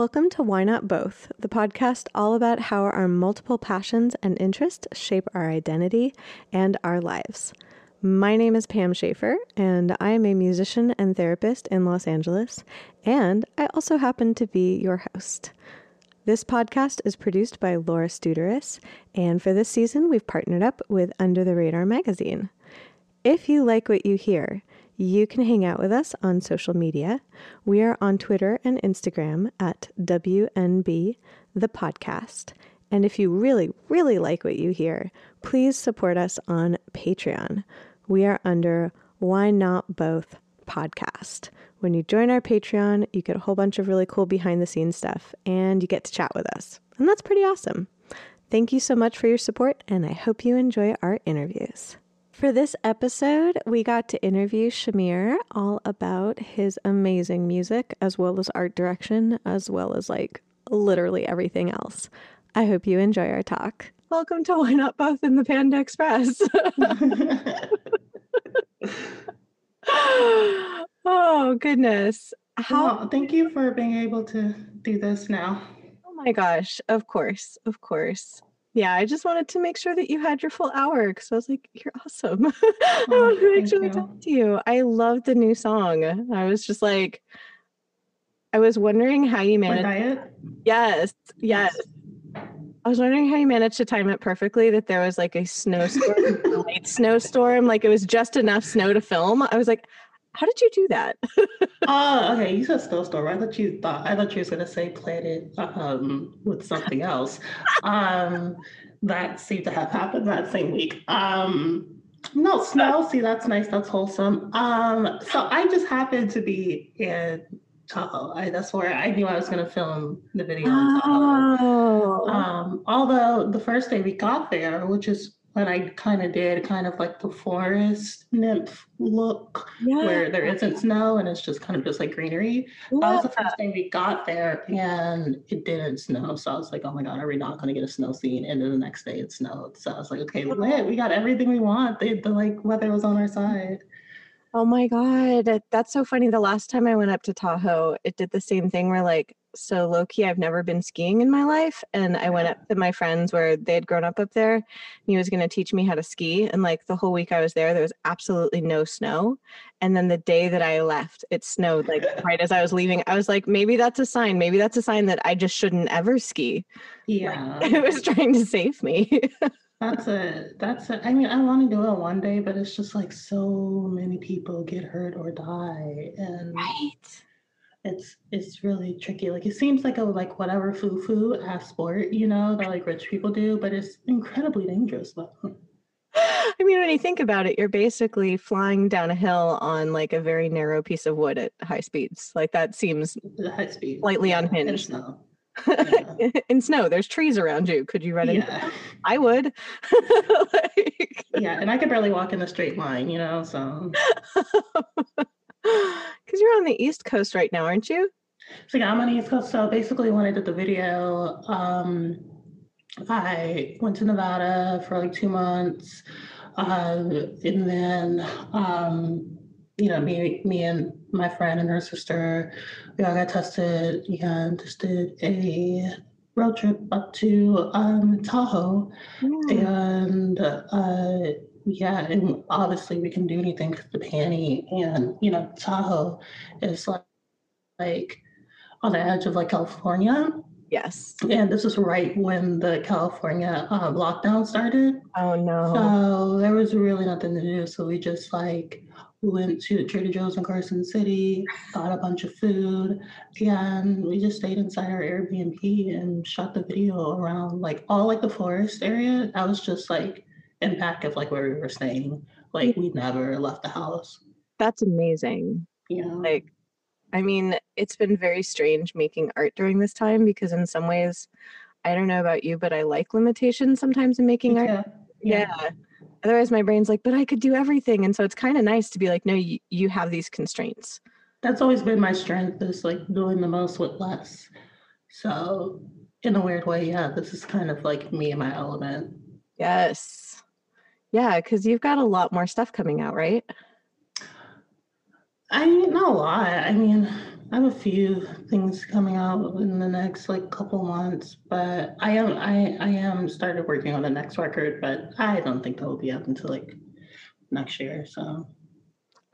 Welcome to Why Not Both, the podcast all about how our multiple passions and interests shape our identity and our lives. My name is Pam Schaefer, and I am a musician and therapist in Los Angeles, and I also happen to be your host. This podcast is produced by Laura Studeris, and for this season, we've partnered up with Under the Radar magazine. If you like what you hear, you can hang out with us on social media. We are on Twitter and Instagram at WNB the podcast. And if you really, really like what you hear, please support us on Patreon. We are under Why Not Both podcast. When you join our Patreon, you get a whole bunch of really cool behind the scenes stuff and you get to chat with us. And that's pretty awesome. Thank you so much for your support, and I hope you enjoy our interviews. For this episode, we got to interview Shamir all about his amazing music, as well as art direction, as well as like literally everything else. I hope you enjoy our talk. Welcome to Why Not Both in the Panda Express. oh, goodness. How? Well, thank you for being able to do this now. Oh my gosh. Of course. Of course. Yeah, I just wanted to make sure that you had your full hour because I was like, you're awesome. I oh, wanted to make sure to talk to you. I love the new song. I was just like, I was wondering how you managed. Yes, yes. I was wondering how you managed to time it perfectly that there was like a snowstorm, light snowstorm, like it was just enough snow to film. I was like, how did you do that? Oh, uh, okay. You said snowstorm. I thought you thought I thought you was gonna say planet um, with something else. um, that seemed to have happened that same week. Um, no snow. See, that's nice. That's wholesome. Um, so I just happened to be in Tahoe. I, that's where I knew I was going to film the video. Oh. Um, although the first day we got there, which is but I kind of did kind of like the forest nymph look yeah. where there isn't snow and it's just kind of just like greenery. Yeah. That was the first day we got there and it didn't snow. So I was like, oh my God, are we not going to get a snow scene? And then the next day it snowed. So I was like, okay, lit. We got everything we want. The, the like weather was on our side. Oh my God. That's so funny. The last time I went up to Tahoe, it did the same thing where like so low key, I've never been skiing in my life. And I went up to my friends where they had grown up up there. And he was going to teach me how to ski. And like the whole week I was there, there was absolutely no snow. And then the day that I left, it snowed like right as I was leaving. I was like, maybe that's a sign. Maybe that's a sign that I just shouldn't ever ski. Yeah. Like, it was trying to save me. that's it. That's it. I mean, I want to do it one day, but it's just like so many people get hurt or die. And right it's it's really tricky. Like it seems like a like whatever foo foo ass sport, you know, that like rich people do, but it's incredibly dangerous. But I mean, when you think about it, you're basically flying down a hill on like a very narrow piece of wood at high speeds. Like that seems high speed, slightly yeah, unhinged. In snow. Yeah. in snow, there's trees around you. Could you run yeah. into? I would. like... Yeah, and I could barely walk in a straight line, you know. So because you're on the East Coast right now, aren't you? So yeah, I'm on the East Coast. So basically, when I did the video, um, I went to Nevada for like two months, uh, and then um, you know, me, me and my friend and her sister, we all got tested and just did a road trip up to um, Tahoe, mm. and uh, yeah, and obviously we can do anything because the Panny and you know Tahoe is like like on the edge of like California. Yes. And this is right when the California uh, lockdown started. Oh no. So there was really nothing to do. So we just like went to Trader Joe's in Carson City, got a bunch of food, and we just stayed inside our Airbnb and shot the video around like all like the forest area. That was just like impact of like where we were staying. Like we never left the house. That's amazing. Yeah. Like I mean, it's been very strange making art during this time because in some ways, I don't know about you, but I like limitations sometimes in making yeah. art. Yeah. yeah. Otherwise my brain's like, but I could do everything. And so it's kind of nice to be like, no, you, you have these constraints. That's always been my strength is like doing the most with less. So in a weird way, yeah, this is kind of like me and my element. Yes. Yeah, because you've got a lot more stuff coming out, right? I mean, not a lot. I mean, I have a few things coming out in the next like couple months, but I am I I am started working on the next record, but I don't think that will be up until like next year. So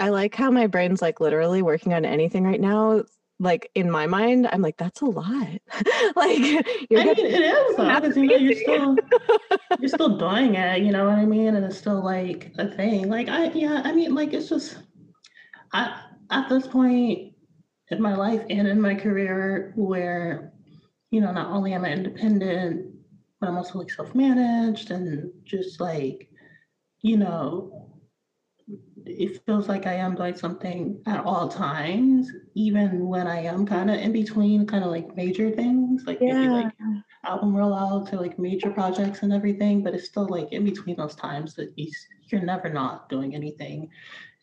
I like how my brain's like literally working on anything right now. Like in my mind, I'm like, that's a lot. like you're I mean, it is because you know you're still you're still doing it, you know what I mean? And it's still like a thing. Like I yeah, I mean, like it's just I at this point in my life and in my career where, you know, not only am I independent, but I'm also like self-managed and just like, you know, it feels like I am doing something at all times, even when I am kind of in between kind of like major things, like yeah. maybe like album rollouts or like major projects and everything, but it's still like in between those times that you, you're never not doing anything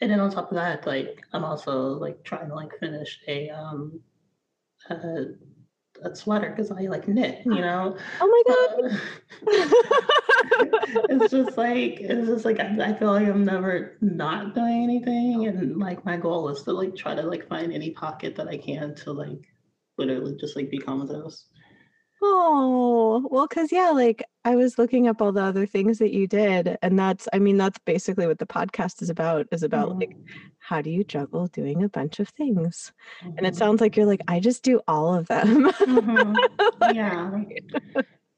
and then on top of that, like I'm also like trying to like finish a um a, a sweater because I like knit, you ah. know. Oh my god! it's just like it's just like I, I feel like I'm never not doing anything, and like my goal is to like try to like find any pocket that I can to like literally just like become those. Oh, well, because yeah, like I was looking up all the other things that you did, and that's, I mean, that's basically what the podcast is about, is about mm-hmm. like, how do you juggle doing a bunch of things? Mm-hmm. And it mm-hmm. sounds like you're like, I just do all of them. mm-hmm. Yeah.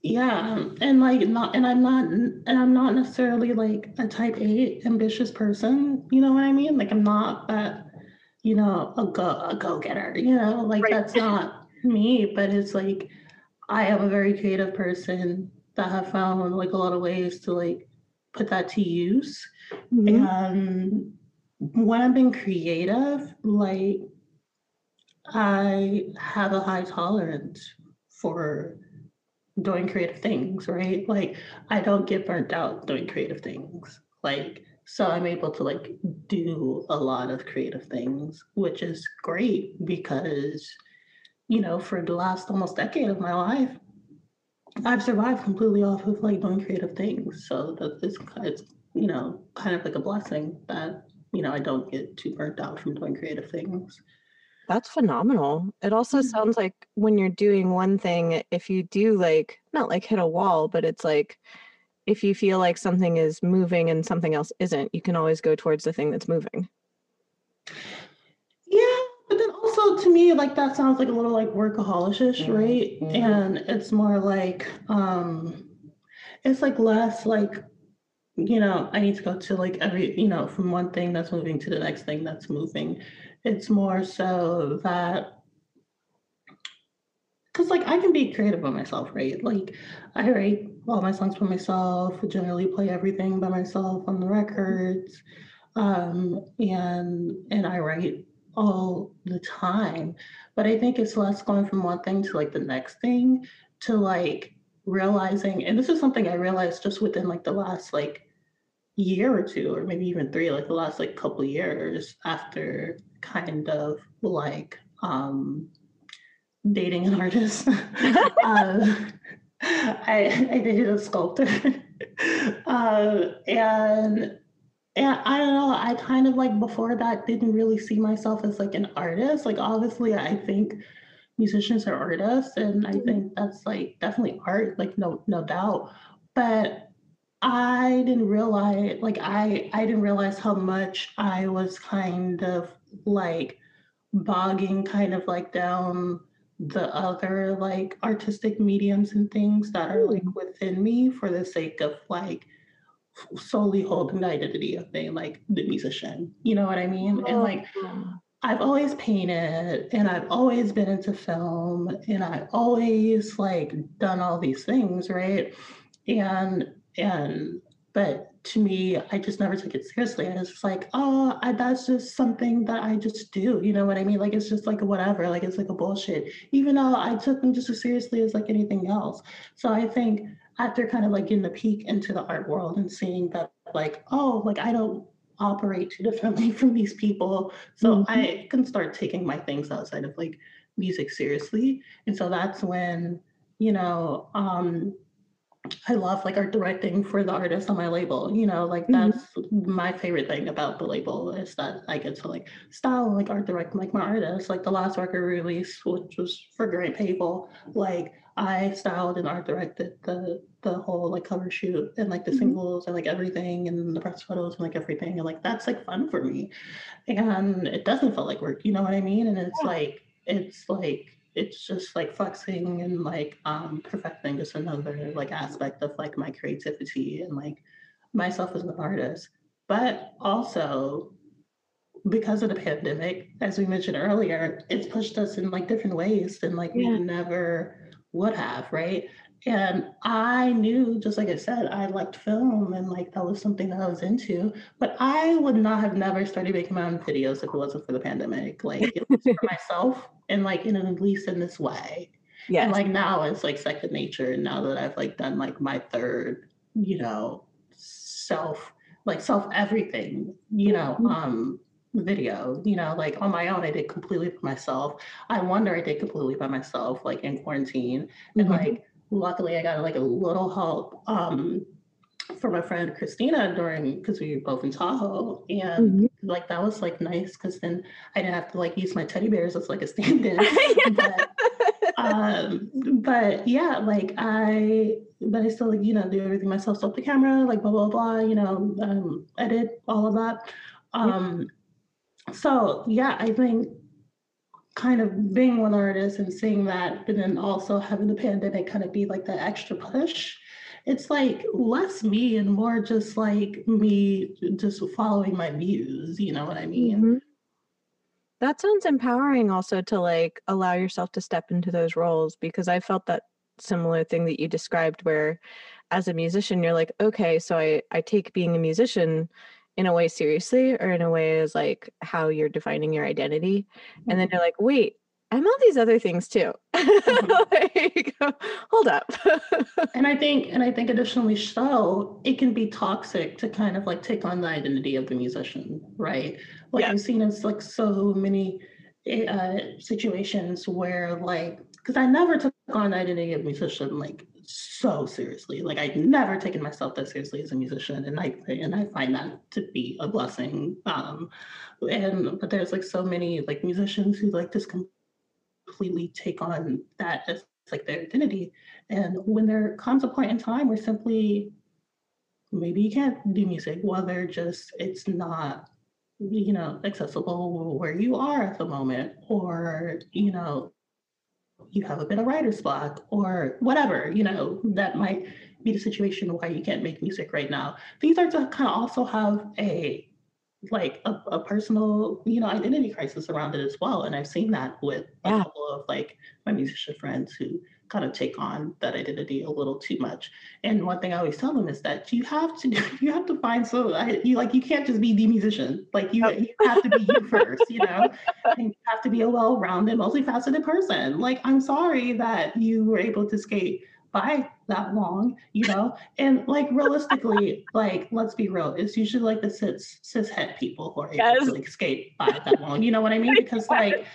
Yeah. And like, not, and I'm not, and I'm not necessarily like a type A ambitious person. You know what I mean? Like, I'm not that, you know, a go, a go getter, you know, like right. that's not me, but it's like, I am a very creative person that have found like a lot of ways to like put that to use. Mm-hmm. And when I'm being creative, like I have a high tolerance for doing creative things, right? Like I don't get burnt out doing creative things. Like so I'm able to like do a lot of creative things, which is great because you know, for the last almost decade of my life, I've survived completely off of like doing creative things. So that it's it's you know kind of like a blessing that you know I don't get too burnt out from doing creative things. That's phenomenal. It also mm-hmm. sounds like when you're doing one thing, if you do like not like hit a wall, but it's like if you feel like something is moving and something else isn't, you can always go towards the thing that's moving. Yeah, also to me, like that sounds like a little like workaholish, mm-hmm. right? Mm-hmm. And it's more like um it's like less like you know, I need to go to like every, you know, from one thing that's moving to the next thing that's moving. It's more so that because like I can be creative by myself, right? Like I write all my songs by myself, generally play everything by myself on the records. Um and and I write all the time. But I think it's less going from one thing to like the next thing to like realizing, and this is something I realized just within like the last like year or two, or maybe even three, like the last like couple years after kind of like um dating an artist. uh, I, I dated a sculptor. uh, and and I don't know, I kind of like before that didn't really see myself as like an artist. Like obviously I think musicians are artists and I mm-hmm. think that's like definitely art, like no no doubt. But I didn't realize like I I didn't realize how much I was kind of like bogging kind of like down the other like artistic mediums and things that are like mm. within me for the sake of like solely hold the identity of being like the musician. You know what I mean? Oh. And like I've always painted and I've always been into film and I've always like done all these things, right? And and but to me, I just never took it seriously. I was just like, oh, I, that's just something that I just do. You know what I mean? Like it's just like whatever. Like it's like a bullshit. Even though I took them just as seriously as like anything else. So I think after kind of like getting a peek into the art world and seeing that like oh like i don't operate too differently from these people so mm-hmm. i can start taking my things outside of like music seriously and so that's when you know um I love like art directing for the artist on my label. You know, like Mhm. that's my favorite thing about the label is that I get to like style like art direct like my artists. Like the last record release, which was for Great people like I styled and art directed the the whole like cover shoot and like the Mhm. singles and like everything and the press photos and like everything. And like that's like fun for me. And it doesn't feel like work, you know what I mean? And it's Yeah. like it's like it's just like flexing and like um perfecting just another like aspect of like my creativity and like myself as an artist but also because of the pandemic as we mentioned earlier it's pushed us in like different ways than like Yeah. we never would have right? And i knew just like i said i liked film and like that was something that i was into but i would not have never started making my own videos if it wasn't for the pandemic. Like it was for myself and like in at least in this way. And like now it's like second nature and now that i've like done like my third you know self like self everything you know Mhm. um video you know like on my own i did completely by myself. I wonder i did completely by myself like in quarantine. And Mhm. like luckily i got like a little help um from my friend christina during because we were both in tahoe. And Mhm. like that was like nice because then i didn't have to like use my teddy bears as like a stand-in. But um but yeah like i but i still like you know do everything myself stop the camera like blah blah blah you know um edit all of that. Um so yeah i think kind of being one artist and seeing that but then also having the pandemic kind of be like the extra push it's like less me and more just like me just following my muse you know what i mean Mhm. That sounds empowering also to like allow yourself to step into those roles because I felt that similar thing that you described where as a musician you're like okay so I I take being a musician in a way seriously or in a way as like how you're defining your identity and then you're like wait I'm all these other things too like hold up And I think, and I think additionally, so it can be toxic to kind of like take on the identity of the musician, right? Like Yeah. I've seen it's like so many eh, uh, situations where like, because I never took on the identity of musician like so seriously. Like I'd never taken myself that seriously as a musician, and I and I find that to be a blessing. Um, and but there's like so many like musicians who like just completely take on that as like their identity and when there comes a point in time where simply maybe you can't do music, whether just it's not, you know, accessible where you are at the moment, or, you know, you have a bit of writer's block or whatever, you know, that might be the situation why you can't make music right now. These are to kind of also have a like a, a personal, you know, identity crisis around it as well. And I've seen that with a Yeah. couple of like my musician friends who kind of take on that identity a little too much. And one thing I always tell them is that you have to you have to find so I, you like you can't just be the musician. Like you, you have to be you first, you know, and you have to be a well-rounded, multifaceted person. Like I'm sorry that you were able to skate by that long, you know, and like realistically, like let's be real, it's usually like the cis cis het people who are able Yes. to like skate by that long. You know what I mean? Because like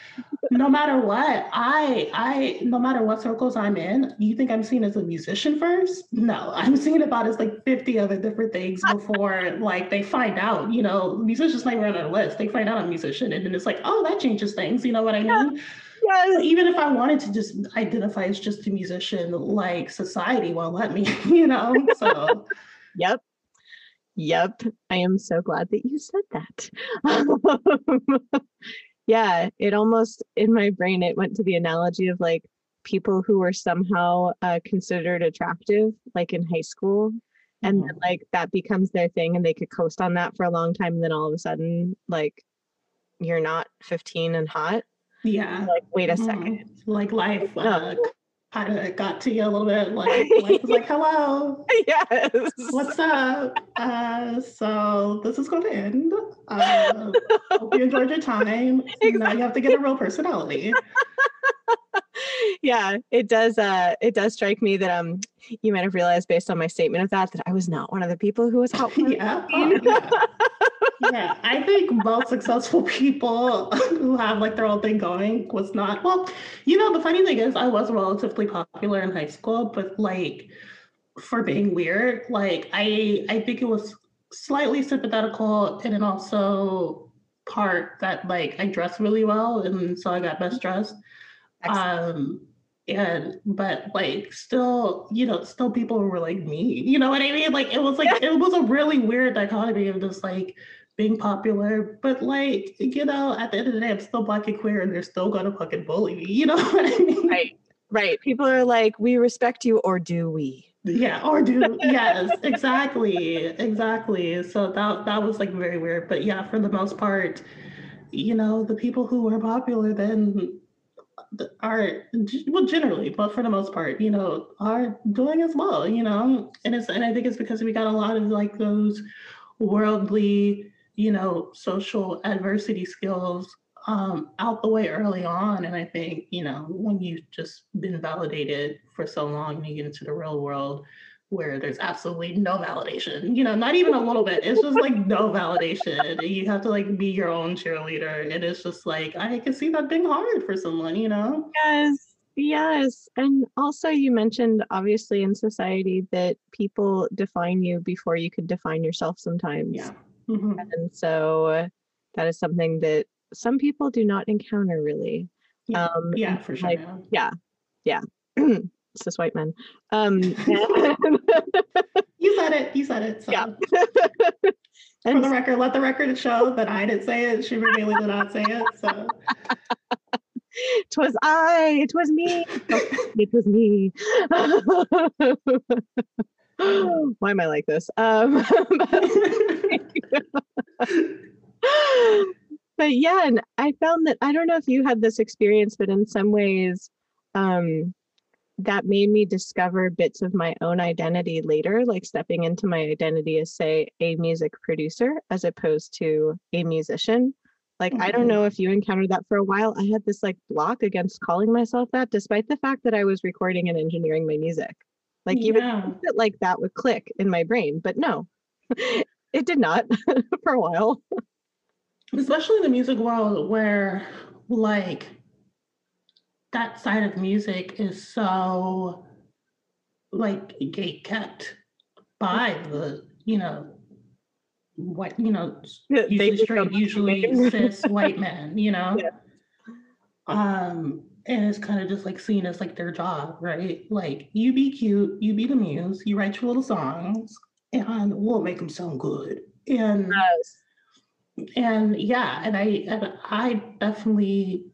no matter what, I I no matter what circles I'm in, you think I'm seen as a musician first? No, I'm seen about as like 50 other different things before like they find out, you know, musicians might run on a list. They find out I'm a musician and then it's like, oh, that changes things. You know what I mean? Yes Even if I wanted to just identify as just a musician, like society won't let me, you know? So Yep. Yep. I am so glad that you said that. yeah, it almost in my brain it went to the analogy of like people who were somehow uh, considered attractive, like in high school, and then like that becomes their thing, and they could coast on that for a long time, and then all of a sudden, like you're not 15 and hot. Yeah. Like, wait a second. Mhm. Like life uh, kind of got to you a little bit. Like life was like, hello. yes. What's up? Uh, so this is going to end. Uh, hope you enjoyed your time. Now you have to get a real personality. yeah it does uh it does strike me that um you might have realized based on my statement of that that i was not one of the people who was out for Yeah. yeah. Yeah, I think most successful people who have like their own thing going was not well. You know, the funny thing is, I was relatively popular in high school, but like for being weird. Like I I think it was slightly sympathetical and then also part that like I dress really well and so I got best dressed. Excellent. Um and but like still, you know, still people were like me. You know what I mean? Like it was like it was a really weird dichotomy of just like being popular, but like, you know, at the end of the day, I'm still black and queer and they're still gonna fucking bully me. You know what I mean? Right. Right. People are like, we respect you, or do we? Yeah, or do yes, exactly. Exactly. So that that was like very weird. But yeah, for the most part, you know, the people who were popular then are well generally, but for the most part, you know, are doing as well, you know. And it's and I think it's because we got a lot of like those worldly, you know, social adversity skills um, out the way early on. And I think, you know, when you've just been validated for so long and you get into the real world where there's absolutely no validation, you know, not even a little bit, it's just like no validation. You have to like be your own cheerleader. And it's just like, I can see that being hard for someone, you know? Yes. Yes. And also, you mentioned obviously in society that people define you before you could define yourself sometimes. Yeah. Mm-hmm. And so that is something that some people do not encounter really. Yeah, um, yeah for sure. Like, yeah, yeah. this white man. Um, you said it. You said it. So. Yeah. For the record, let the record show that I didn't say it. She really did not say it. So. Twas I. It was me. it was me. Why am I like this? Um, but yeah, and I found that I don't know if you had this experience, but in some ways, um, that made me discover bits of my own identity later, like stepping into my identity as, say, a music producer as opposed to a musician. Like, mm-hmm. I don't mm-hmm. know if you encountered that for a while. I had this like block against calling myself that, despite the fact that I was recording and engineering my music. Like, yeah. even that like that would click in my brain, but no, it did not for a while especially in the music world where like that side of music is so like gate kept by the you know white you know yeah, usually straight usually cis white men you know? Yeah. um and it's kind of just like seen as like their job right? Like you be cute you be the muse you write your little songs and we'll make them sound good. And yes. and yeah, and I and I definitely,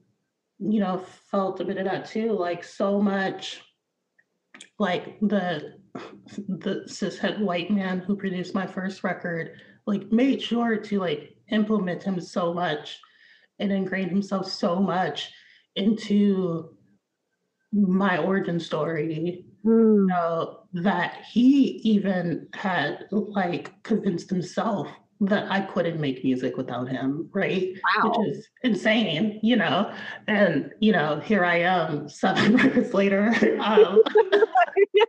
you know, felt a bit of that too. Like so much, like the the cishet white man who produced my first record, like made sure to like implement him so much and ingrain himself so much into my origin story mm. you know, that he even had like convinced himself that I couldn't make music without him, right? Wow. Which is insane, you know. And you know, here I am, seven records later. Um, you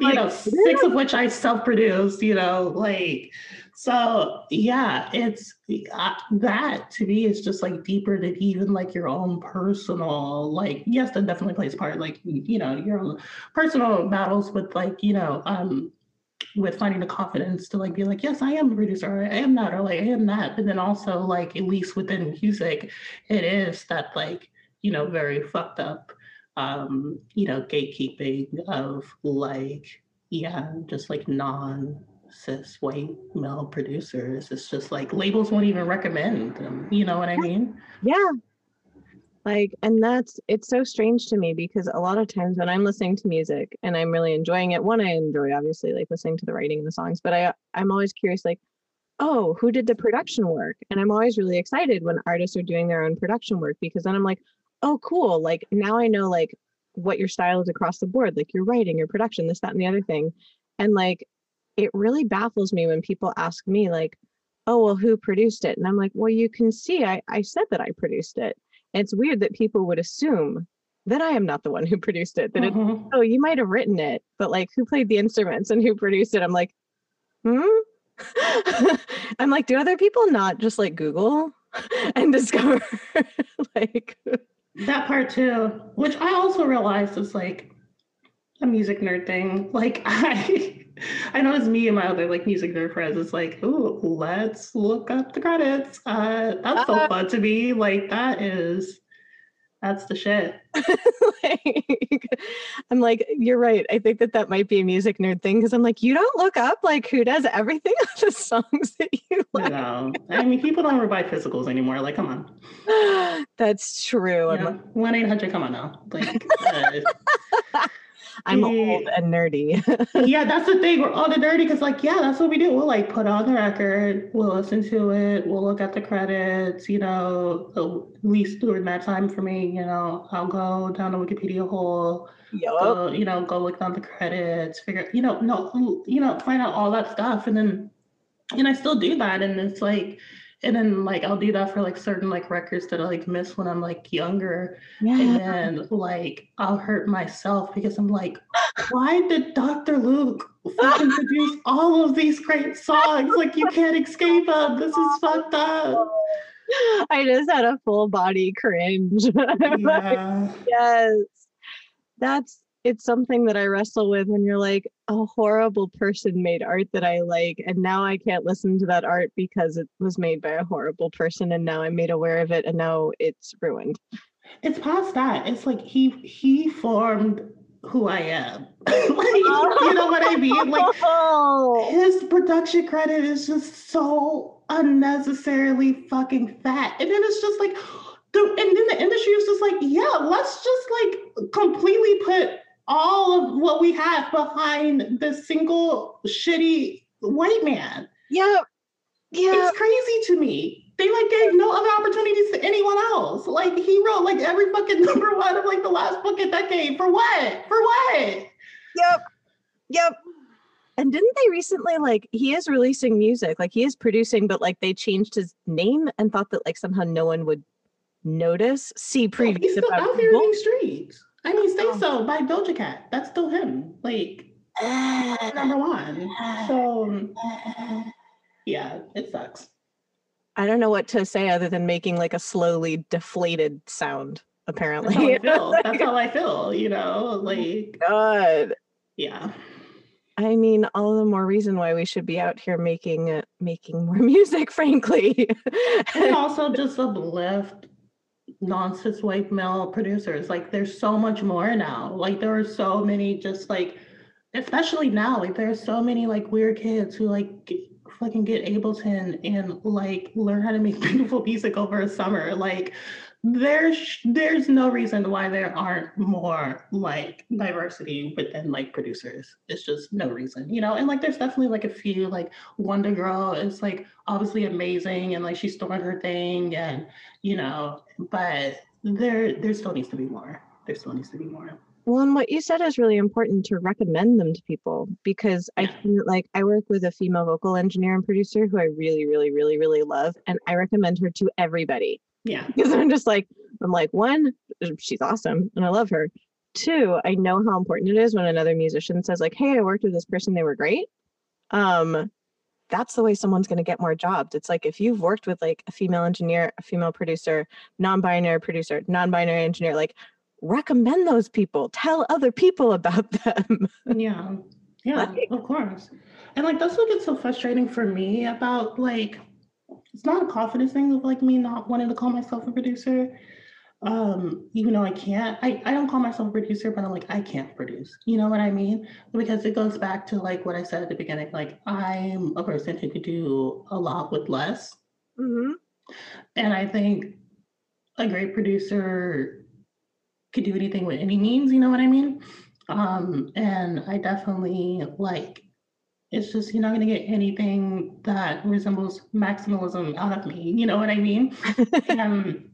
like, know, six of which I self-produced. You know, like so. Yeah, it's uh, that to me is just like deeper than even like your own personal. Like, yes, that definitely plays part. Like, you know, your own personal battles with like you know. um with finding the confidence to like be like, yes, I am a producer, or I am not, or like I am that. But then also like at least within music, it is that like, you know, very fucked up um, you know, gatekeeping of like, yeah, just like non cis white male producers. It's just like labels won't even recommend them. You know what I mean? Yeah, like, and that's it's so strange to me because a lot of times when I'm listening to music and I'm really enjoying it, one, I enjoy obviously like listening to the writing and the songs, but I I'm always curious, like, oh, who did the production work? And I'm always really excited when artists are doing their own production work because then I'm like, oh, cool. Like now I know like what your style is across the board, like your writing, your production, this, that, and the other thing. And like it really baffles me when people ask me, like, oh, well, who produced it? And I'm like, well, you can see I, I said that I produced it it's weird that people would assume that I am not the one who produced it. That mm-hmm. it, oh, you might have written it, but like who played the instruments and who produced it? I'm like, hmm. I'm like, do other people not just like Google and discover like that part too? Which I also realized is like a music nerd thing. Like I I know it's me and my other like music nerd friends. It's like, oh, let's look up the credits. Uh that's so uh, fun to me. Like that is that's the shit. like, I'm like, you're right. I think that that might be a music nerd thing because I'm like, you don't look up like who does everything on the songs that you like. No, I mean, people don't ever buy physicals anymore. Like, come on. That's true. One eight hundred. Come on now. Like, uh, I'm old and nerdy. yeah, that's the thing. We're all the nerdy because, like, yeah, that's what we do. We'll like put on the record, we'll listen to it, we'll look at the credits. You know, at least during that time for me, you know, I'll go down the Wikipedia hole. Yep. Go, you know, go look down the credits, figure, you know, no, you know, find out all that stuff, and then, and I still do that, and it's like and then like I'll do that for like certain like records that I like miss when I'm like younger. Yeah. And then like I'll hurt myself because I'm like, why did Dr. Luke fucking produce all of these great songs? Like you can't escape them. This is fucked up. I just had a full body cringe. Yeah. yes. That's it's something that I wrestle with when you're like, a horrible person made art that I like, and now I can't listen to that art because it was made by a horrible person, and now I'm made aware of it, and now it's ruined. It's past that. It's like he he formed who I am. like, you know what I mean? Like his production credit is just so unnecessarily fucking fat. And then it's just like the, and then the industry is just like, yeah, let's just like completely put all of what we have behind the single shitty white man. Yep. Yeah. It's crazy to me. They like gave no other opportunities to anyone else. Like he wrote like every fucking number one of like the last fucking decade. For what? For what? Yep. Yep. And didn't they recently like he is releasing music, like he is producing, but like they changed his name and thought that like somehow no one would notice, see previews he's still out there in these streets. I mean, Say oh. So by Doja Cat. That's still him. Like, uh, number one. So, yeah, it sucks. I don't know what to say other than making like a slowly deflated sound, apparently. That's how I feel. That's how I feel, you know? Like, God. Yeah. I mean, all the more reason why we should be out here making uh, making more music, frankly. and also just uplift non-cis white male producers. Like there's so much more now. Like there are so many just like especially now, like there's so many like weird kids who like get, fucking get Ableton and like learn how to make beautiful music over a summer. Like there's there's no reason why there aren't more like diversity within like producers. It's just no reason you know? And like there's definitely like a few like WondaGurl is like obviously amazing and like she's doing her thing and you know but there there still needs to be more. There still needs to be more. Well, and what you said is really important to recommend them to people because I feel like I work with a female vocal engineer and producer who I really, really, really, really love, and I recommend her to everybody yeah. Because I'm just like, I'm like, one, she's awesome and I love her. Two, I know how important it is when another musician says, like, hey, I worked with this person, they were great. Um, that's the way someone's going to get more jobs. It's like if you've worked with like a female engineer, a female producer, non-binary producer, non-binary engineer, like recommend those people. Tell other people about them. yeah. Yeah, like, of course. And like that's what gets so frustrating for me about like it's not a confidence thing of like me not wanting to call myself a producer. Um, even though I can't, I, I don't call myself a producer, but I'm like, I can't produce. You know what I mean? Because it goes back to like what I said at the beginning, like I'm a person who could do a lot with less. Mm-hmm. And I think a great producer could do anything with any means, you know what I mean? Um, and I definitely like it's just you're not going to get anything that resembles maximalism out of me. You know what I mean? um,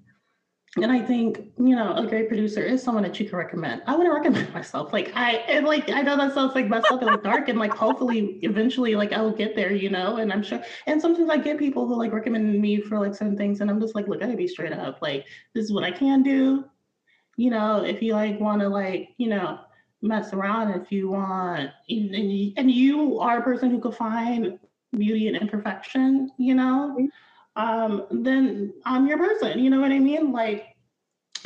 and I think you know a great producer is someone that you can recommend. I wouldn't recommend myself. Like I and like I know that sounds like myself and like dark and like hopefully eventually like I will get there. You know, and I'm sure. And sometimes I get people who like recommend me for like certain things, and I'm just like, look, I gotta be straight up. Like this is what I can do. You know, if you like want to like you know mess around if you want and you are a person who could find beauty and imperfection you know um then i'm your person you know what i mean like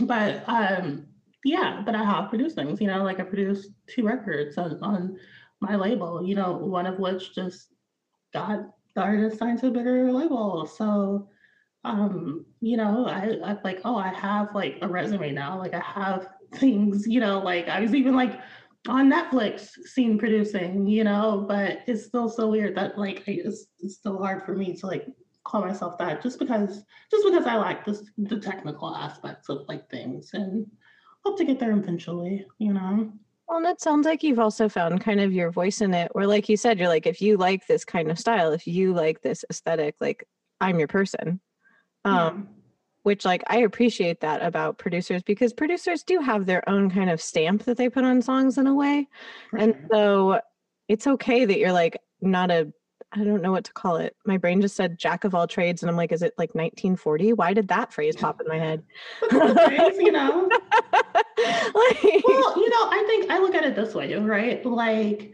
but um yeah, but I have produced things, you know, like I produced two records on, on my label, you know, one of which just got the artist signed to a bigger label. So, um, you know, I, I'm like, oh, I have like a resume now. Like I have things, you know, like I was even like on Netflix seen producing, you know, but it's still so weird that like it's, it's still hard for me to like call myself that just because just because I like this the technical aspects of like things and hope to get there eventually, you know. Well, and it sounds like you've also found kind of your voice in it, where like you said, you're like, if you like this kind of style, if you like this aesthetic, like I'm your person. Um. Which like I appreciate that about producers because producers do have their own kind of stamp that they put on songs in a way. And mm-hmm. so it's okay that you're like not a I don't know what to call it. My brain just said jack of all trades, and I'm like, is it like 1940? Why did that phrase pop in my head? phrase, you know. like, well, you know, I think I look at it this way, right? Like,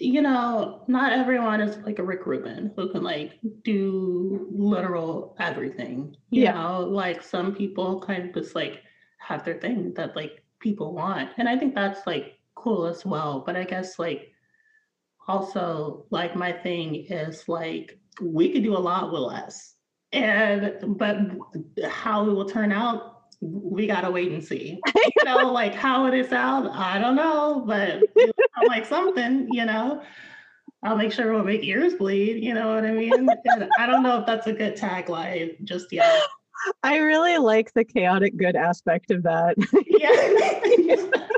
you know, not everyone is like a Rick Rubin who can like do literal everything. You yeah. know, like some people kind of just like have their thing that like people want, and I think that's like cool as well. But I guess like also like my thing is like we could do a lot with less and but how it will turn out we gotta wait and see. You know like how it is out i don't know but I'm like something you know? I'll make sure we'll make ears bleed you know what i mean? And i don't know if that's a good tagline just yet. I really like the chaotic good aspect of that. Yeah.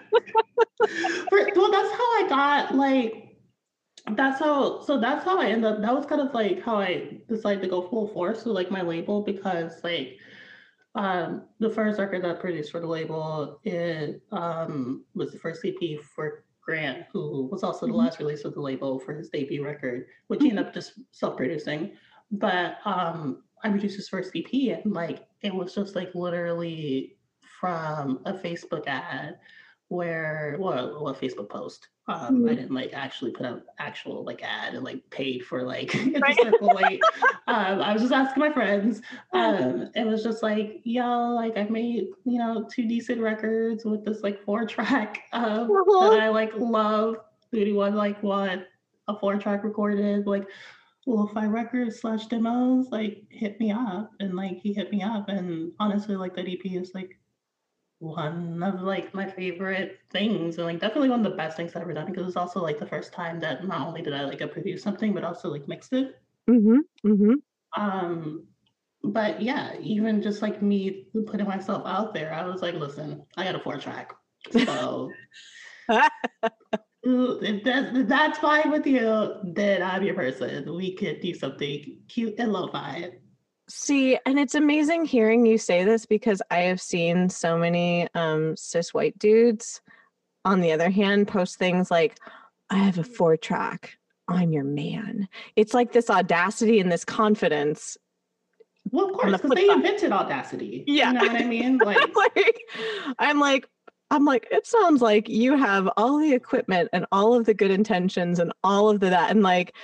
Well that's how i got like that's how so that's how I ended up that was kind of like how I decided to go full force with like my label because like um the first record that produced for the label it um was the first EP for Grant, who was also the mm-hmm. last release of the label for his debut record, which he ended up just self-producing. But um I produced his first EP and like it was just like literally from a Facebook ad where well, a Facebook post um, mm-hmm. I didn't like actually put out actual like ad and like paid for like right. like, um, I was just asking my friends. Um, it was just like, y'all like I've made you know two decent records with this like four track um, uh-huh. that I like love. Duty one like what a four track recorded like lo-fi records slash demos like hit me up and like he hit me up and honestly like that EP is like one of like my favorite things and like definitely one of the best things I've ever done because it's also like the first time that not only did I like produce something but also like mixed it. Mm-hmm. Mm-hmm. Um but yeah, even just like me putting myself out there, I was like, listen, I got a four track. So if, that's, if that's fine with you, then I'm your person. We could do something cute and lo-fi. See, and it's amazing hearing you say this because I have seen so many um, cis white dudes, on the other hand, post things like, I have a four track, I'm your man. It's like this audacity and this confidence. Well, of course, because the they invented audacity. Yeah. You know what I mean? Like, like, I'm like, I'm like, it sounds like you have all the equipment and all of the good intentions and all of the that. And like,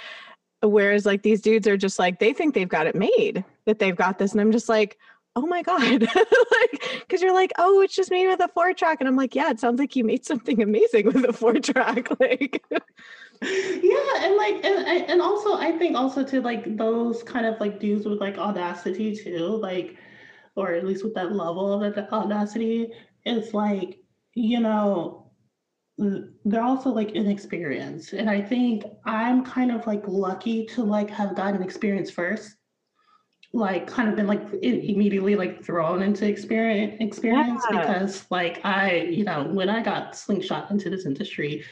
whereas like these dudes are just like, they think they've got it made that they've got this and i'm just like oh my god. Like because you're like oh it's just made with a four track and i'm like yeah it sounds like you made something amazing with a four track like. Yeah and like and, and also i think also to like those kind of like dudes with like audacity too like or at least with that level of audacity it's like you know they're also like inexperienced and i think i'm kind of like lucky to like have gotten experience first like kind of been like immediately like thrown into experience experience yeah. because like I, you know, when I got slingshot into this industry,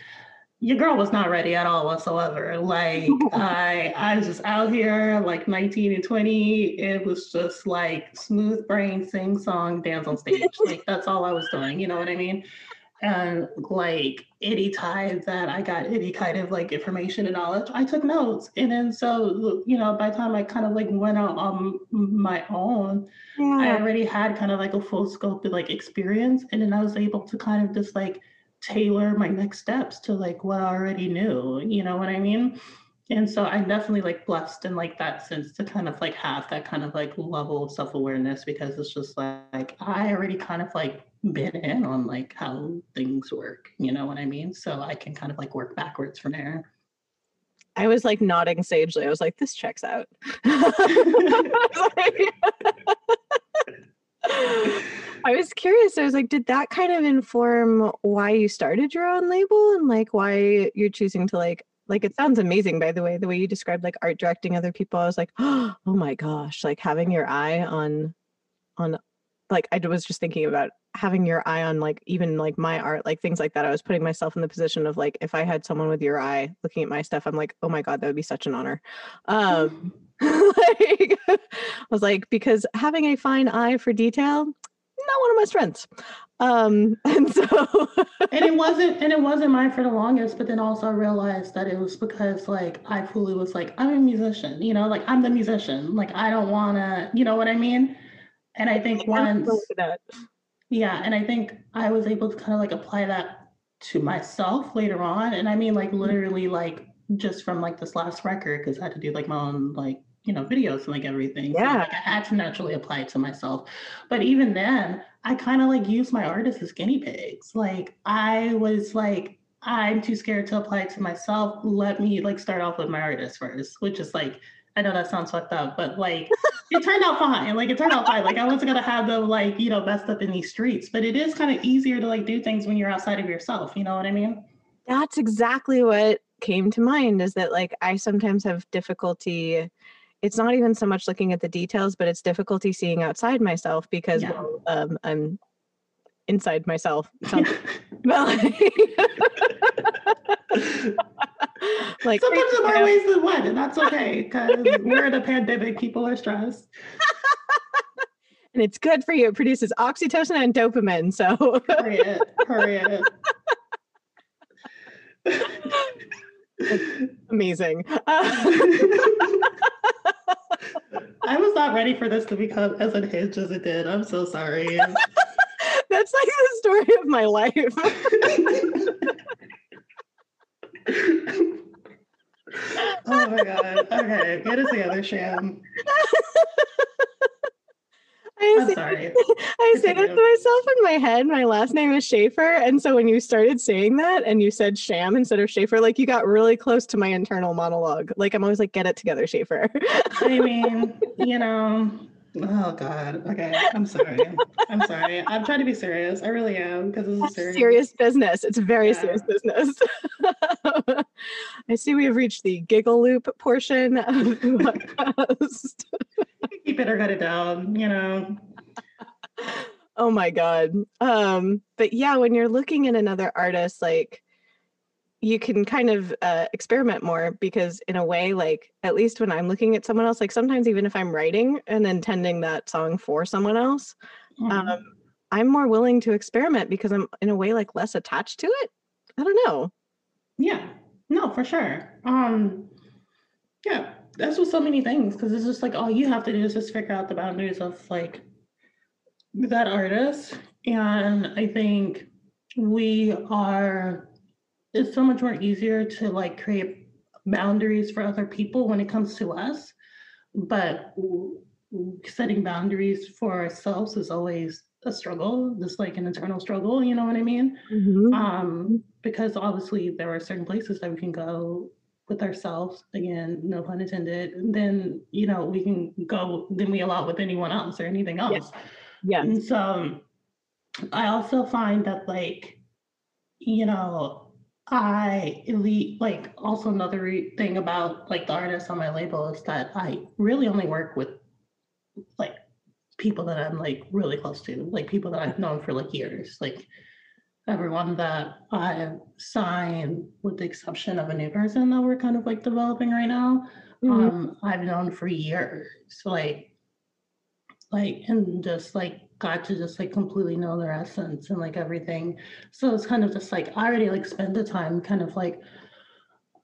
your girl was not ready at all whatsoever. Like I I was just out here like 19 and 20. It was just like smooth brain, sing song, dance on stage. like that's all I was doing. You know what I mean? And like any time that I got any kind of like information and knowledge, I took notes. And then so you know, by the time I kind of like went out on my own, yeah. I already had kind of like a full scope of like experience, and then I was able to kind of just like tailor my next steps to like what I already knew. You know what I mean? And so I'm definitely like blessed in like that sense to kind of like have that kind of like level of self awareness because it's just like I already kind of like been in on like how things work. You know what I mean? So I can kind of like work backwards from there. I was like nodding sagely. I was like, this checks out. I was curious. I was like, did that kind of inform why you started your own label and like why you're choosing to like like it sounds amazing by the way the way you described like art directing other people i was like oh my gosh like having your eye on on like i was just thinking about having your eye on like even like my art like things like that i was putting myself in the position of like if i had someone with your eye looking at my stuff i'm like oh my god that would be such an honor. Um like i was like because having a fine eye for detail not one of my strengths um and so and it wasn't and it wasn't mine for the longest but then also I realized that it was because like i fully was like i'm a musician you know like i'm the musician like i don't want to you know what i mean? And i think once yeah and i think i was able to kind of like apply that to myself later on and i mean like literally like just from like this last record because i had to do like my own like you know videos and like everything yeah so, like, i had to naturally apply it to myself but even then i kind of like used my artists as guinea pigs like i was like i'm too scared to apply it to myself let me like start off with my artist first which is like I know that sounds fucked up, but like it turned out fine. Like it turned out fine. Like I wasn't gonna have them like, you know, messed up in these streets. But it is kind of easier to like do things when you're outside of yourself. You know what I mean? That's exactly what came to mind is that like I sometimes have difficulty it's not even so much looking at the details, but it's difficulty seeing outside myself because yeah. well, um, I'm inside myself. like sometimes there are ways than one, and that's okay because we're in a pandemic. People are stressed. and it's good for you. It produces oxytocin and dopamine. So hurry it, hurry it. amazing. I was not ready for this to become as unhinged as it did. I'm so sorry. That's like the story of my life oh my god. Okay, get it together, Sham. I I'm say, sorry. I say that to myself in my head. My last name is Schaefer. And so when you started saying that and you said Sham instead of Schaefer, like you got really close to my internal monologue. Like I'm always like, get it together, Schaefer. I mean, you know, Oh God. Okay. I'm sorry. I'm sorry. I'm trying to be serious. I really am because this is serious. serious business. It's very yeah. serious business. I see we have reached the giggle loop portion of the podcast. Keep it or cut it down, you know. Oh my God. Um, but yeah, when you're looking at another artist, like you can kind of uh, experiment more because in a way like at least when i'm looking at someone else like sometimes even if i'm writing and intending that song for someone else mm-hmm. um, i'm more willing to experiment because i'm in a way like less attached to it. I don't know. Yeah. No for sure. Um yeah that's with so many things because it's just like all you have to do is just figure out the boundaries of like that artist. And i think we are it's so much more easier to like create boundaries for other people when it comes to us but setting boundaries for ourselves is always a struggle just like an internal struggle you know what i mean mm-hmm. um because obviously there are certain places that we can go with ourselves again no pun intended then you know we can go then we allow with anyone else or anything else yeah, yeah. and so i also find that like you know I elite like also another thing about like the artists on my label is that I really only work with like people that I'm like really close to, like people that I've known for like years. Like everyone that I've signed, with the exception of a new person that we're kind of like developing right now, mm-hmm. um, I've known for years. Like like and just like got to just like completely know their essence and like everything. So it's kind of just like I already like spend the time kind of like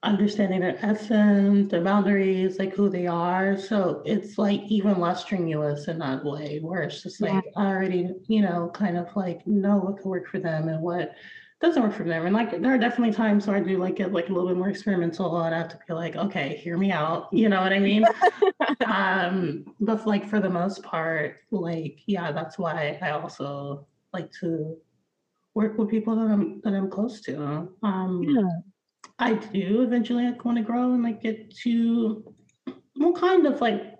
understanding their essence, their boundaries, like who they are. So it's like even less strenuous in that way, where it's just like yeah. I already, you know, kind of like know what could work for them and what doesn't work for them. And like there are definitely times where I do like get like a little bit more experimental and I have to be like, okay, hear me out. You know what I mean? um, but like for the most part, like, yeah, that's why I also like to work with people that I'm that I'm close to. Um, yeah. I do eventually like, want to grow and like get to well, kind of like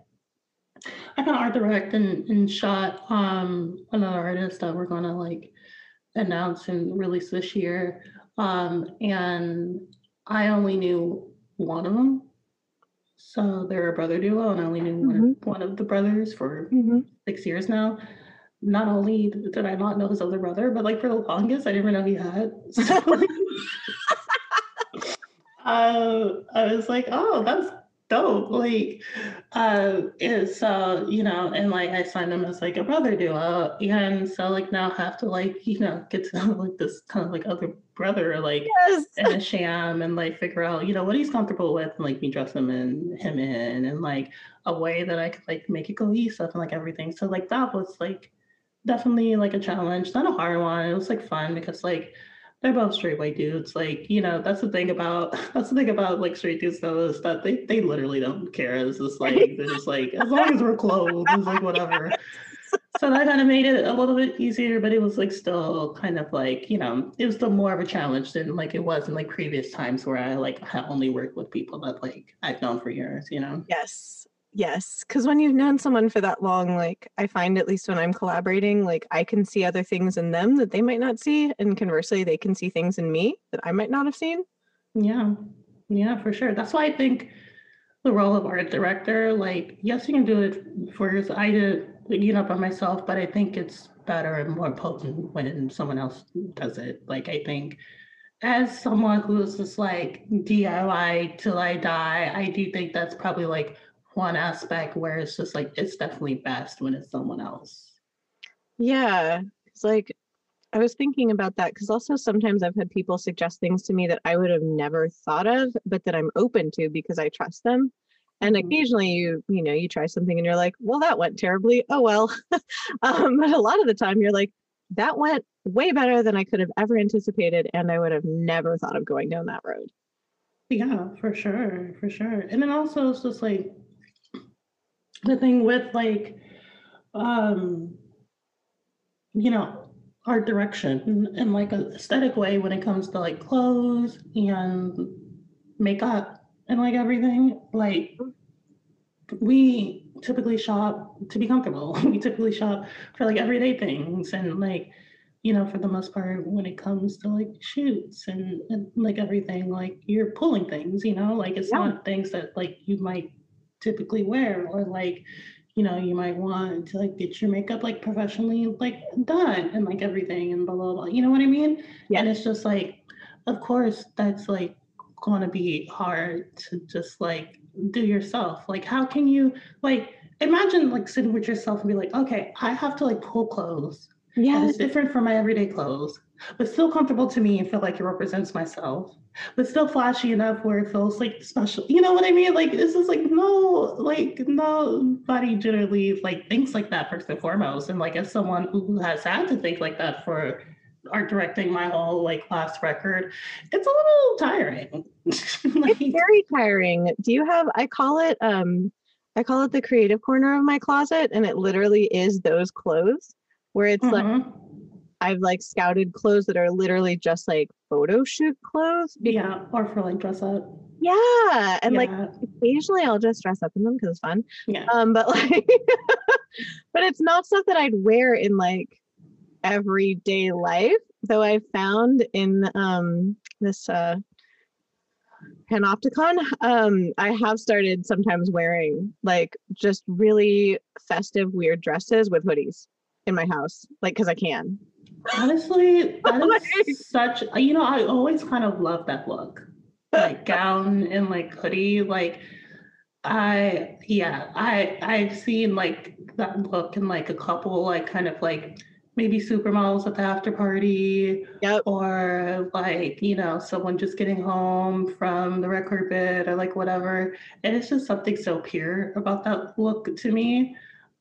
I kind of art direct and, and shot um another artist that we're gonna like announce and released this year. Um, and I only knew one of them. So they're a brother duo, and I only knew mm-hmm. one, of, mm-hmm. one of the brothers for mm-hmm. six years now. Not only did I not know his other brother, but like for the longest, I didn't even know he had. uh, I was like, oh, that's dope. Like, uh, it's uh, you know, and like I signed him as like a brother duo, and so like now I have to like you know get to know like this kind of like other brother like yes. in a sham and like figure out you know what he's comfortable with and like me dress him in him in and like a way that I could like make it cohesive stuff and like everything. So like that was like definitely like a challenge, not a hard one. It was like fun because like they're both straight white dudes. Like, you know, that's the thing about that's the thing about like straight dudes though is that they they literally don't care. It's just like they're just like as long as we're clothed, it's like whatever. So that kind of made it a little bit easier, but it was like still kind of like, you know, it was still more of a challenge than like it was in like previous times where I like had only worked with people that like I've known for years, you know? Yes. Yes, because when you've known someone for that long, like I find at least when I'm collaborating, like I can see other things in them that they might not see, and conversely, they can see things in me that I might not have seen. Yeah, yeah, for sure. That's why I think the role of art director, like, yes, you can do it for yourself. I did, you know, by myself, but I think it's better and more potent when someone else does it. Like, I think as someone who's just like DIY till I die, I do think that's probably like one aspect where it's just like it's definitely best when it's someone else. Yeah. It's like I was thinking about that because also sometimes I've had people suggest things to me that I would have never thought of, but that I'm open to because I trust them. And mm-hmm. occasionally you, you know, you try something and you're like, well, that went terribly. Oh, well. um, but a lot of the time you're like, that went way better than I could have ever anticipated. And I would have never thought of going down that road. Yeah, for sure. For sure. And then also it's just like, the thing with like um you know art direction in like a aesthetic way when it comes to like clothes and makeup and like everything like we typically shop to be comfortable we typically shop for like everyday things and like you know for the most part when it comes to like shoots and, and like everything like you're pulling things you know like it's yeah. not things that like you might typically wear or like you know you might want to like get your makeup like professionally like done and like everything and blah blah blah you know what i mean? Yeah. And it's just like of course that's like going to be hard to just like do yourself. Like how can you like imagine like sitting with yourself and be like okay i have to like pull clothes yeah it's different from my everyday clothes but still comfortable to me and feel like it represents myself but still flashy enough where it feels like special. You know what I mean? Like this is like no, like nobody generally like thinks like that first and foremost. And like as someone who has had to think like that for art directing my whole like last record, it's a little tiring. like, it's very tiring. Do you have? I call it um, I call it the creative corner of my closet, and it literally is those clothes where it's mm-hmm. like I've like scouted clothes that are literally just like photo shoot clothes. Yeah, or for like dress up. Yeah, and yeah. like occasionally I'll just dress up in them because it's fun. Yeah. Um, but like, but it's not stuff that I'd wear in like everyday life. Though I found in um this uh panopticon um i have started sometimes wearing like just really festive weird dresses with hoodies in my house like because i can Honestly, that is such you know, I always kind of love that look. Like gown and like hoodie. Like I yeah, I I've seen like that look in like a couple like kind of like maybe supermodels at the after party yep. or like you know someone just getting home from the red carpet or like whatever and it's just something so pure about that look to me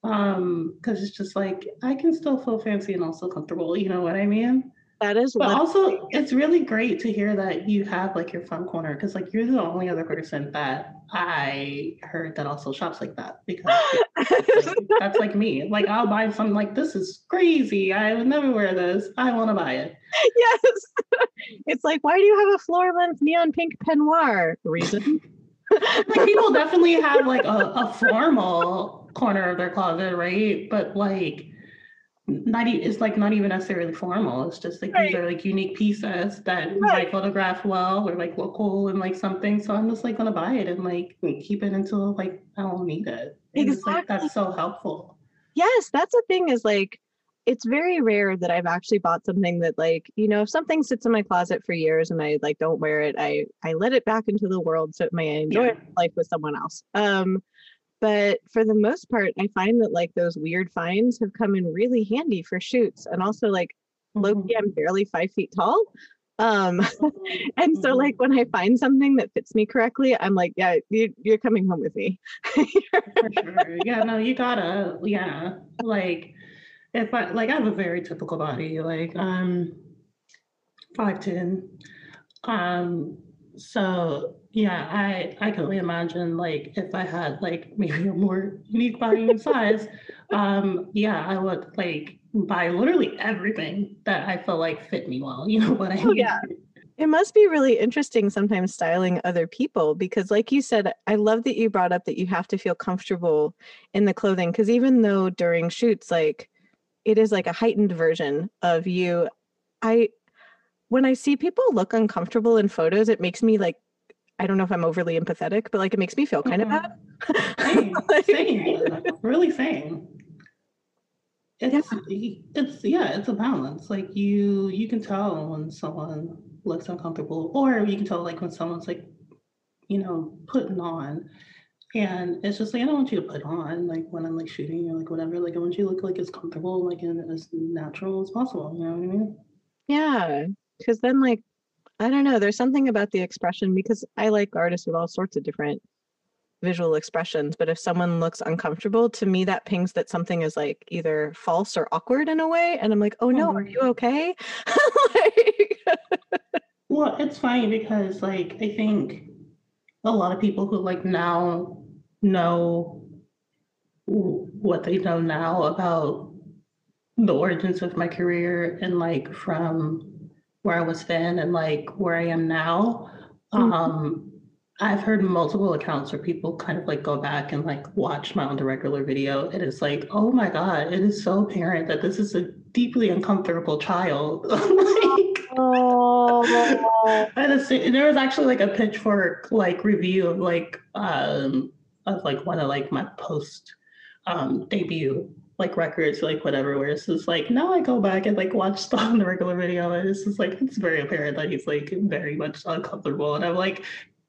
um because it's just like i can still feel fancy and also comfortable you know what i mean That is but also it's really great to hear that you have like your fun corner because like you're the only other person that I heard that also shops like that because that's, like, that's like me. Like I'll buy something like this is crazy. I would never wear this. I want to buy it. Yes. it's like, why do you have a floor length neon pink peignoir? Reason. like people definitely have like a, a formal corner of their closet, right? But like not even it's like not even necessarily formal. It's just like right. these are like unique pieces that right. might photograph well or like look cool and like something. So I'm just like gonna buy it and like keep it until like I don't need it. And exactly. Like, that's so helpful. Yes, that's the thing is like it's very rare that I've actually bought something that like, you know, if something sits in my closet for years and I like don't wear it, I I let it back into the world so it may enjoy yeah. life with someone else. Um but for the most part i find that like those weird finds have come in really handy for shoots and also like mm-hmm. low-key i'm barely five feet tall um and so like when i find something that fits me correctly i'm like yeah you, you're coming home with me. For sure. Yeah no you gotta yeah like if i like i have a very typical body like i'm 5'10 um so yeah, I I can only imagine like if I had like maybe a more unique body and size, um, yeah, I would like buy literally everything that I feel like fit me well. You know what I oh, mean? Oh, yeah. It must be really interesting sometimes styling other people because, like you said, I love that you brought up that you have to feel comfortable in the clothing. Because even though during shoots, like it is like a heightened version of you, I when I see people look uncomfortable in photos, it makes me like I don't know if I'm overly empathetic, but like it makes me feel kind mm-hmm. of bad. Same, same, really same. It's yeah. it's yeah, it's a balance. Like you you can tell when someone looks uncomfortable, or you can tell like when someone's like, you know, putting on. And it's just like I don't want you to put on like when I'm like shooting or like whatever. Like I want you to look like as comfortable, like and as natural as possible. You know what I mean? Yeah, because then like I don't know. There's something about the expression because I like artists with all sorts of different visual expressions. But if someone looks uncomfortable, to me, that pings that something is like either false or awkward in a way. And I'm like, oh no, are you mm-hmm. okay? like... well, it's funny because like I think a lot of people who like now know what they know now about the origins of my career and like from where I was then and like where I am now. Mm-hmm. Um, I've heard multiple accounts where people kind of like go back and like watch my on the regular video. And it's like, oh my God, it is so apparent that this is a deeply uncomfortable child. like, oh. and there was actually like a pitchfork like review of like um of like one of like my post um debut like records, like whatever, where it's just like now I go back and like watch stuff on the regular video and it's just like it's very apparent that he's like very much uncomfortable. And I'm like,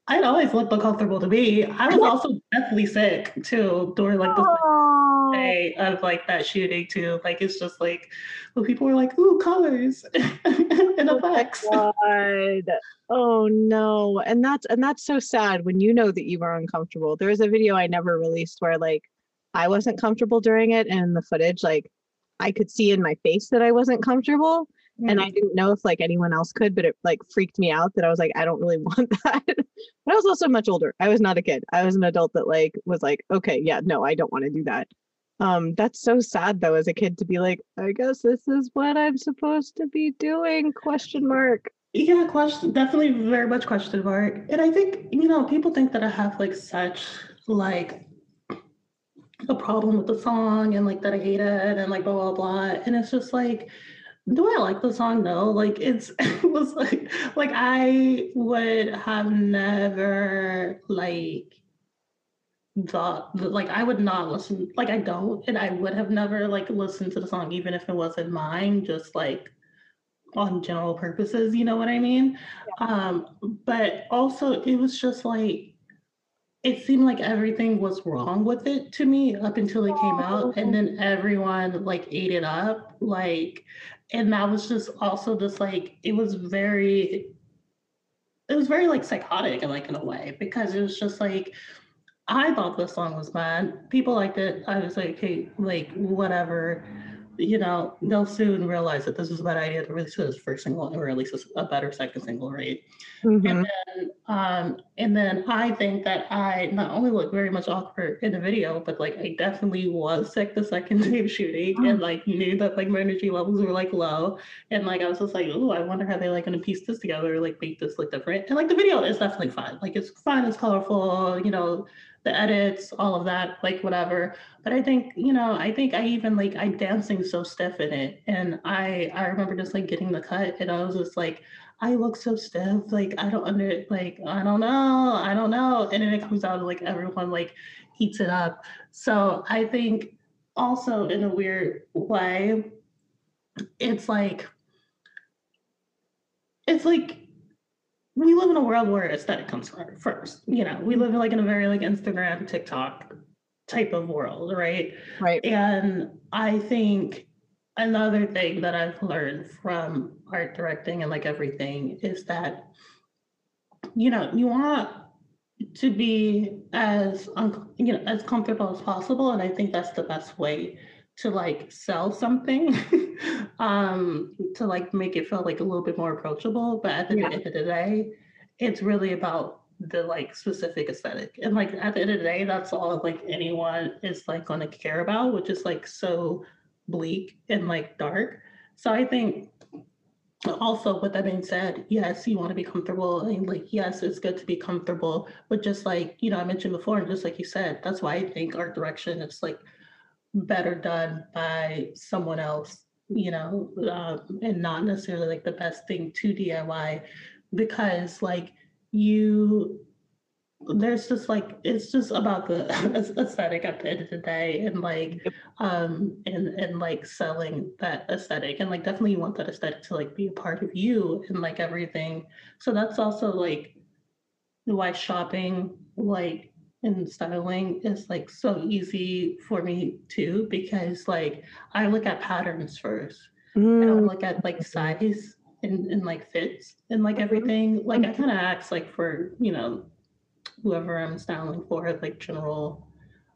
I'd always looked uncomfortable to me. I was also deathly sick too during like the day of like that shooting too. Like it's just like well, people were like, ooh, colors and oh effects. Oh, oh no. And that's and that's so sad when you know that you are uncomfortable. There was a video I never released where like I wasn't comfortable during it. And in the footage, like I could see in my face that I wasn't comfortable. Mm-hmm. And I mm. didn't know if like anyone else could, but it like freaked me out that I was like, I don't really want that. but I was also much older. I was not a kid. I was an adult that like was like, okay, yeah, no, I don't want to do that. Um, that's so sad though, as a kid to be like, I guess this is what I'm supposed to be doing? Question mark. Yeah, question definitely very much question mark. And I think, you know, people think that I have like such like a problem with the song and like that I hate it and like blah blah blah. And it's just like, do I like the song? No. Like it's it was like like I would have never like thought like I would not listen like I don't and I would have never like listened to the song even if it wasn't mine, just like on general purposes, you know what I mean? Yeah. Um, but also it was just like it seemed like everything was wrong with it to me up until it came out and then oh. everyone like ate it up like and that was just also just like it was very it was very like psychotic and like in a way because it was just like I thought the song was bad. People liked it. I was like, hey, like whatever. You know, they'll soon realize that this is a bad idea to release this first single or release a better second single, right? Mm-hmm. And then, um, and then I think that I not only look very much awkward in the video, but like I definitely was sick the second day of shooting, and like knew that like my energy levels were like low, and like I was just like, oh, I wonder how they like gonna piece this together, like make this look different. And like the video is definitely fun, like it's fun, it's colorful, you know the edits, all of that, like whatever. But I think, you know, I think I even like I'm dancing so stiff in it. And I I remember just like getting the cut and I was just like, I look so stiff. Like I don't under like I don't know. I don't know. And then it comes out like everyone like eats it up. So I think also in a weird way, it's like it's like we live in a world where aesthetic comes first. You know, we live in like in a very like Instagram, TikTok type of world, right? Right. And I think another thing that I've learned from art directing and like everything is that you know you want to be as un- you know as comfortable as possible, and I think that's the best way to like sell something um to like make it feel like a little bit more approachable but at the yeah. end of the day it's really about the like specific aesthetic and like at the end of the day that's all like anyone is like to care about which is like so bleak and like dark so i think also with that being said yes you want to be comfortable and like yes it's good to be comfortable but just like you know i mentioned before and just like you said that's why i think art direction it's like better done by someone else, you know, um, and not necessarily like the best thing to DIY because like you there's just like it's just about the aesthetic at the end of the day and like um and and like selling that aesthetic and like definitely you want that aesthetic to like be a part of you and like everything. So that's also like why shopping like and styling is like so easy for me too because like I look at patterns first. Mm. I don't look at like size and, and like fits and like mm-hmm. everything. Like I kind of ask like for you know whoever I'm styling for like general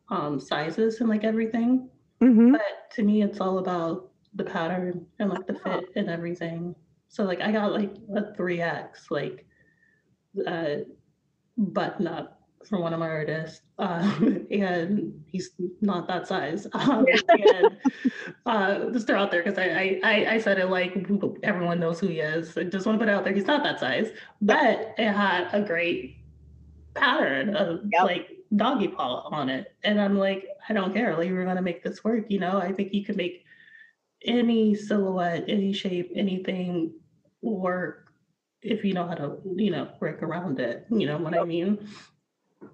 um sizes and like everything. Mm-hmm. But to me, it's all about the pattern and like the fit and everything. So like I got like a three X like uh button up from one of my artists, um, and he's not that size. Um, and uh, just throw out there because I, I I said it like everyone knows who he is. I just want to put it out there. He's not that size, but it had a great pattern of yep. like doggy paw on it, and I'm like, I don't care. Like we're gonna make this work. You know, I think you can make any silhouette, any shape, anything work if you know how to, you know, work around it. You know what I mean?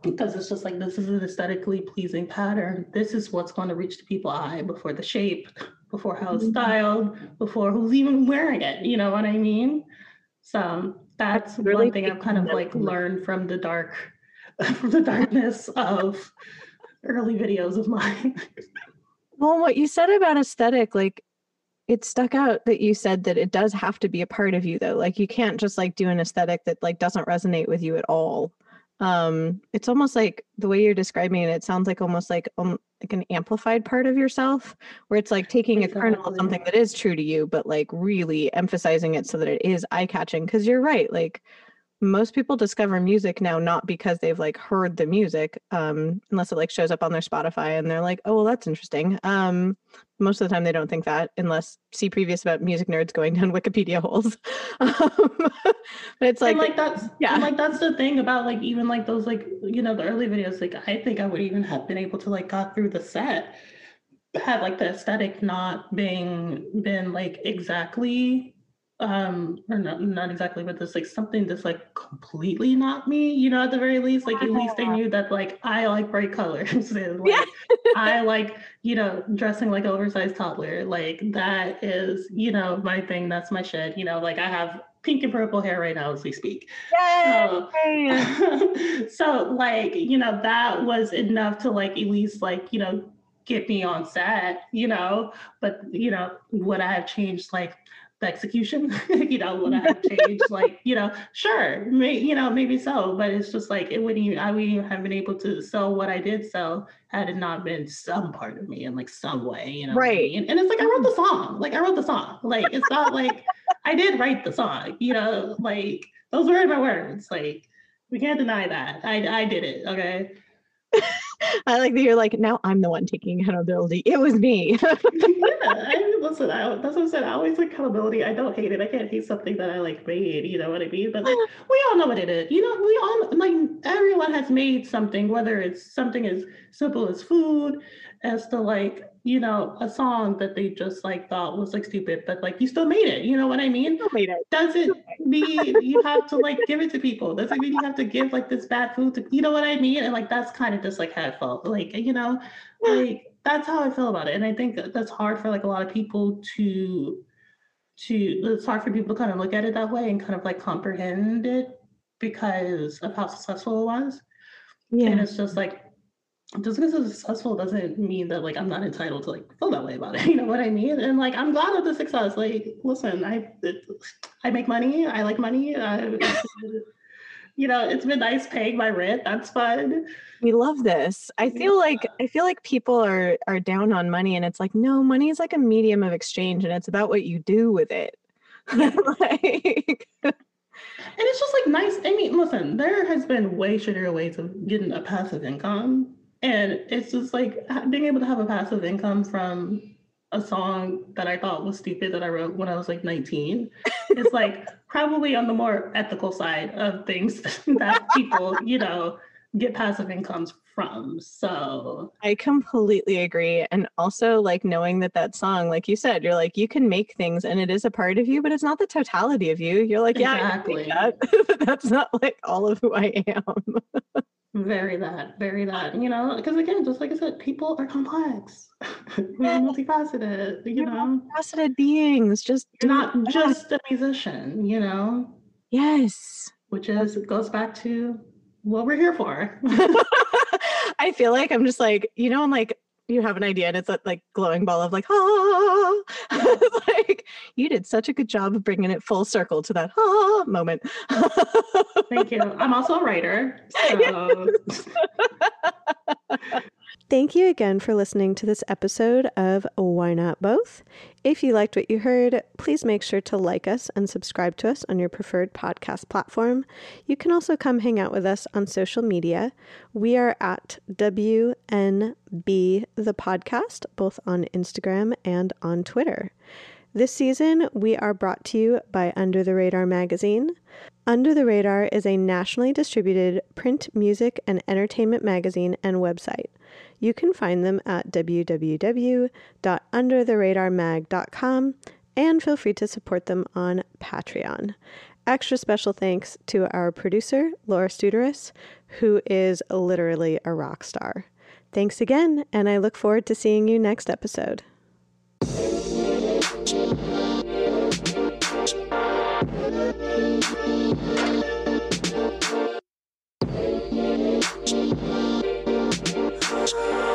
Because it's just like this is an aesthetically pleasing pattern. This is what's going to reach the people eye before the shape, before how it's mm-hmm. styled, before who's even wearing it. You know what I mean? So that's really one thing I've kind of like learned from the dark, from the darkness of early videos of mine. well, what you said about aesthetic, like it stuck out that you said that it does have to be a part of you though. Like you can't just like do an aesthetic that like doesn't resonate with you at all um it's almost like the way you're describing it it sounds like almost like um like an amplified part of yourself where it's like taking exactly. a kernel of something that is true to you but like really emphasizing it so that it is eye catching because you're right like most people discover music now not because they've like heard the music um unless it like shows up on their spotify and they're like oh well that's interesting. Um most of the time they don't think that unless see previous about music nerds going down wikipedia holes. Um, but it's like and like that's yeah. like that's the thing about like even like those like you know the early videos like i think i would even have been able to like got through the set had like the aesthetic not being been like exactly um or not, not exactly but there's like something that's like completely not me you know at the very least like at least they knew that like i like bright colors and like yeah. i like you know dressing like oversized toddler like that is you know my thing that's my shit you know like i have pink and purple hair right now as we speak Yay! so, so like you know that was enough to like at least like you know get me on set you know but you know would i have changed like the execution, you know, would I have changed? like, you know, sure, may, you know, maybe so, but it's just like it wouldn't even, I wouldn't even have been able to sell what I did sell had it not been some part of me in like some way, you know. Right. I mean? And it's like I wrote the mm-hmm. song. Like I wrote the song. Like it's not like I did write the song, you know, like those were my words. Like we can't deny that. I I did it. Okay. I like that you're like, now I'm the one taking accountability. It was me. yeah, I listen, I, that's what I said. I always like accountability. I don't hate it. I can't hate something that I like made, you know what I mean? But like, we all know what it is. You know, we all like everyone has made something, whether it's something as simple as food, as to like you know, a song that they just like thought was like stupid, but like you still made it. You know what I mean? Still made it. Doesn't mean you have to like give it to people. Doesn't mean you have to give like this bad food to you know what I mean? And like that's kind of just like how I felt. Like, you know, like that's how I feel about it. And I think that's hard for like a lot of people to to it's hard for people to kind of look at it that way and kind of like comprehend it because of how successful it was. Yeah. And it's just like just because it's successful doesn't mean that like I'm not entitled to like feel that way about it. You know what I mean? And like I'm glad of the success. Like, listen, I it, I make money. I like money. I, uh, you know, it's been nice paying my rent. That's fun. We love this. I feel like I feel like people are are down on money, and it's like no, money is like a medium of exchange, and it's about what you do with it. like, and it's just like nice. I mean, listen, there has been way shittier ways of getting a passive income and it's just like being able to have a passive income from a song that I thought was stupid that I wrote when I was like 19. It's like probably on the more ethical side of things that people, you know, get passive incomes from. So I completely agree. And also, like, knowing that that song, like you said, you're like, you can make things and it is a part of you, but it's not the totality of you. You're like, yeah, exactly. that. that's not like all of who I am. Very that, very that. You know, because again, just like I said, people are complex. We're multifaceted, you We're know. Multifaceted beings, just You're not just a musician, you know. Yes. Which is it goes back to what we're here for. I feel like I'm just like, you know, I'm like you have an idea and it's a like glowing ball of like ah. Like you did such a good job of bringing it full circle to that ah moment. Thank you. I'm also a writer so. Thank you again for listening to this episode of Why Not Both. If you liked what you heard, please make sure to like us and subscribe to us on your preferred podcast platform. You can also come hang out with us on social media. We are at WNB the podcast, both on Instagram and on Twitter. This season, we are brought to you by Under the Radar magazine. Under the Radar is a nationally distributed print, music, and entertainment magazine and website. You can find them at www.undertheradarmag.com and feel free to support them on Patreon. Extra special thanks to our producer, Laura Studeris, who is literally a rock star. Thanks again, and I look forward to seeing you next episode. You.